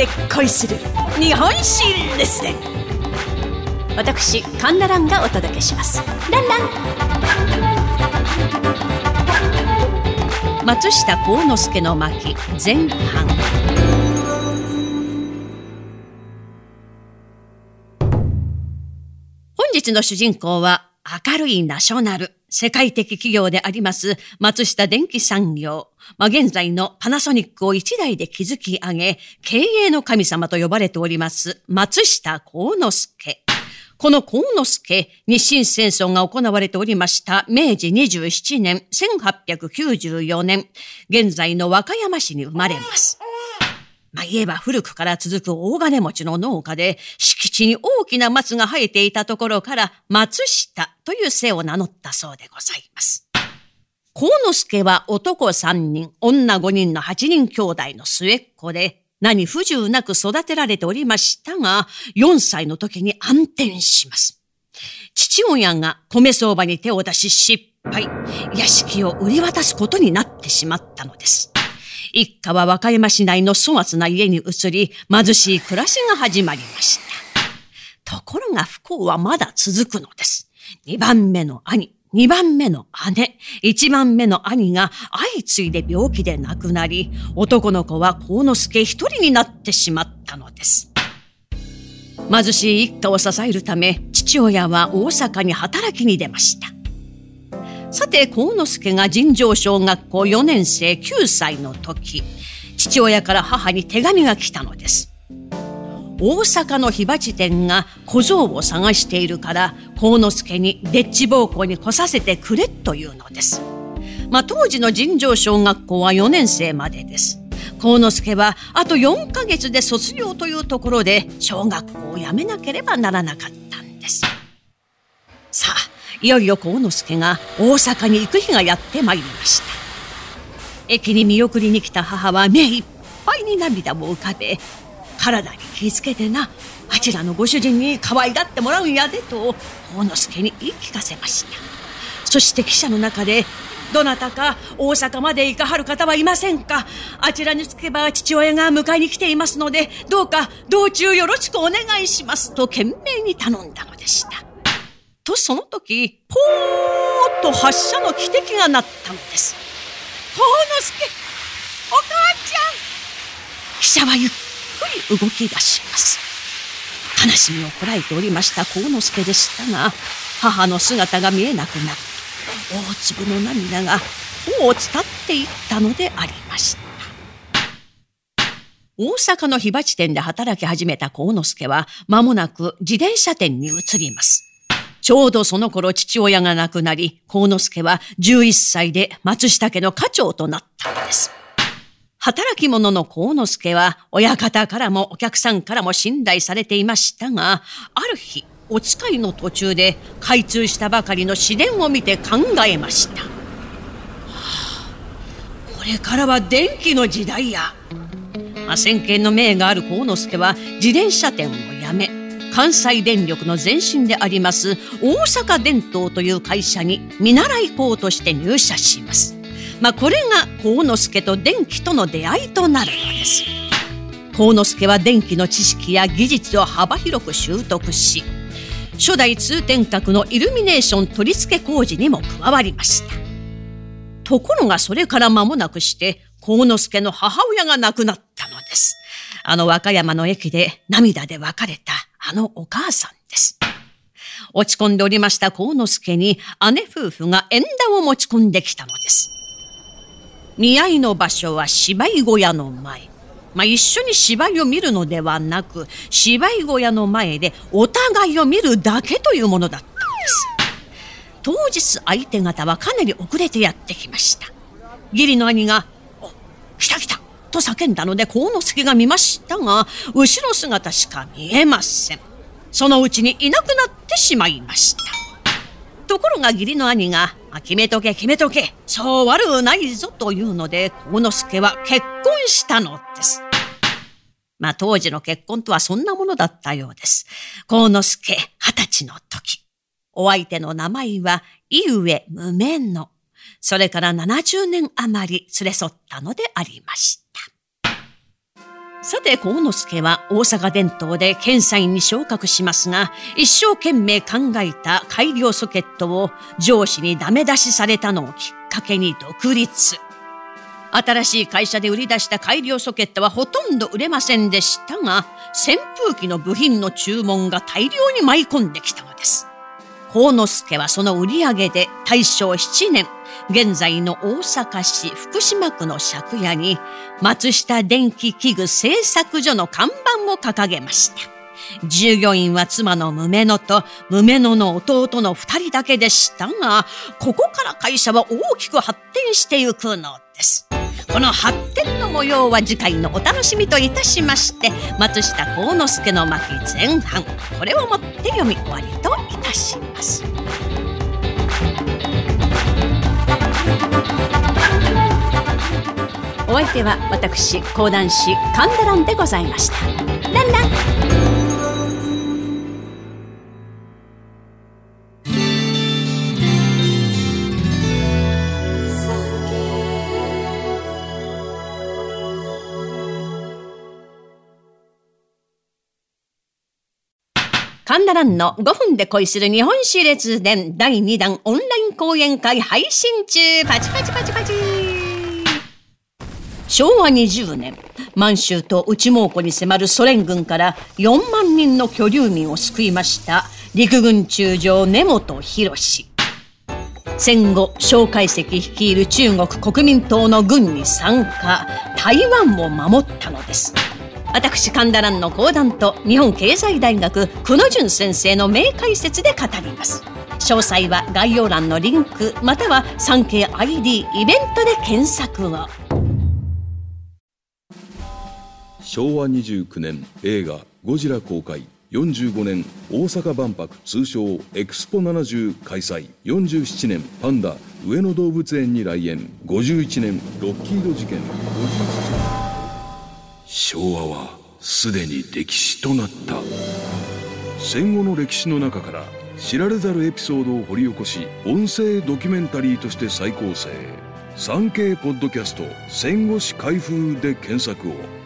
で恋する日本史レッスン私カンナランがお届けします。ランラン。松下幸之助の巻前半。本日の主人公は明るいナショナル、世界的企業であります松下電機産業。まあ、現在のパナソニックを一代で築き上げ、経営の神様と呼ばれております松下幸之助。この幸之助、日清戦争が行われておりました明治27年1894年、現在の和歌山市に生まれます。まあ、言えば古くから続く大金持ちの農家で、敷地に大きな松が生えていたところから、松下という姓を名乗ったそうでございます。幸之助は男3人、女5人の8人兄弟の末っ子で、何不自由なく育てられておりましたが、4歳の時に暗転します。父親が米相場に手を出し失敗、屋敷を売り渡すことになってしまったのです。一家は和歌山市内の粗末な家に移り、貧しい暮らしが始まりました。ところが不幸はまだ続くのです。二番目の兄、二番目の姉、一番目の兄が相次いで病気で亡くなり、男の子は幸之助一人になってしまったのです。貧しい一家を支えるため、父親は大阪に働きに出ました。さて、幸之助が尋常小学校4年生9歳の時、父親から母に手紙が来たのです。大阪の火鉢店が小僧を探しているから幸之助にデッチ奉公に来させてくれというのです。まあ、当時の尋常小学校は4年生までです。幸之助はあと4ヶ月で卒業というところで小学校を辞めなければならなかったんです。さあ、いよいよ幸之助が大阪に行く日がやってまいりました。駅に見送りに来た母は目いっぱいに涙を浮かべ体に気ぃつけてなあちらのご主人に可愛がってもらうんやでと幸之助に言い聞かせました。そして汽車の中でどなたか大阪まで行かはる方はいませんか。あちらに着けば父親が迎えに来ていますので、どうか道中よろしくお願いしますと懸命に頼んだ。とその時、ポーッと発射の汽笛が鳴ったのです。幸之助お母ちゃん汽車はゆっくり動き出します。悲しみをこらえておりました幸之助でしたが、母の姿が見えなくなり、大粒の涙が頬を伝っていったのでありました。大阪の火鉢店で働き始めた幸之助は、間もなく自転車店に移ります。ちょうどその頃父親が亡くなり、幸之助は11歳で松下家の家長となったのです。働き者の幸之助は、親方からもお客さんからも信頼されていましたが、ある日、お使いの途中で開通したばかりの市電を見て考えました。これからは電気の時代や。まあ、先見の命がある幸之助は自転車店を辞め、関西電力の前身であります大阪電灯という会社に見習い校として入社します。まあ、これが幸之助と電気との出会いとなるのです。幸之助は電気の知識や技術を幅広く習得し、初代通天閣のイルミネーション取り付け工事にも加わりました。ところがそれから間もなくして、幸之助の母親が亡くなったのです。あの和歌山の駅で涙で別れたあのお母さんです。落ち込んでおりました幸之助に姉夫婦が縁談を持ち込んできたのです。見合いの場所は芝居小屋の前。まあ、一緒に芝居を見るのではなく、芝居小屋の前でお互いを見るだけというものだったんです。当日相手方はかなり遅れてやってきました。義理の兄が、と叫んだので幸之助が見ましたが、後ろ姿しか見えません。そのうちにいなくなってしまいました。ところが義理の兄が、決めとけ決めとけ、そう悪うないぞというので、幸之助は結婚したのです。まあ当時の結婚とはそんなものだったようです。幸之助二十歳の時。お相手の名前は、井上無名の。それから70年余り連れ添ったのでありました。さて、幸之助は大阪伝統で検査員に昇格しますが、一生懸命考えた改良ソケットを上司にダメ出しされたのをきっかけに独立。新しい会社で売り出した改良ソケットはほとんど売れませんでしたが、扇風機の部品の注文が大量に舞い込んできた。幸之助はその売り上げで大正7年、現在の大阪市福島区の借家に松下電気器具製作所の看板を掲げました。従業員は妻の無野と無野の弟の二人だけでしたが、ここから会社は大きく発展していくのです。この発展の模様は次回のお楽しみといたしまして、松下幸之助の巻前半、これをもって読み終わりといたします。お相手は私講談師神田蘭でございましたランラン神田蘭の5分で恋する日本史列伝。第2弾オンライン講演会配信中。パチパチパチパチ。昭和20年、満州と内蒙古に迫るソ連軍から4万人の居留民を救いました陸軍中将根本博戦後、蒋介石率いる中国国民党の軍に参加、台湾を守ったのです。私、神田蘭の講談と日本経済大学久野淳先生の名解説で語ります。詳細は概要欄のリンクまたは 3KID イベントで検索を。昭和29年映画「ゴジラ」公開45年大阪万博通称エクスポ70開催47年パンダ上野動物園に来園51年ロッキード事件57年昭和はすでに歴史となった。戦後の歴史の中から知られざるエピソードを掘り起こし音声ドキュメンタリーとして再構成。3K ポッドキャスト戦後史開封で検索を。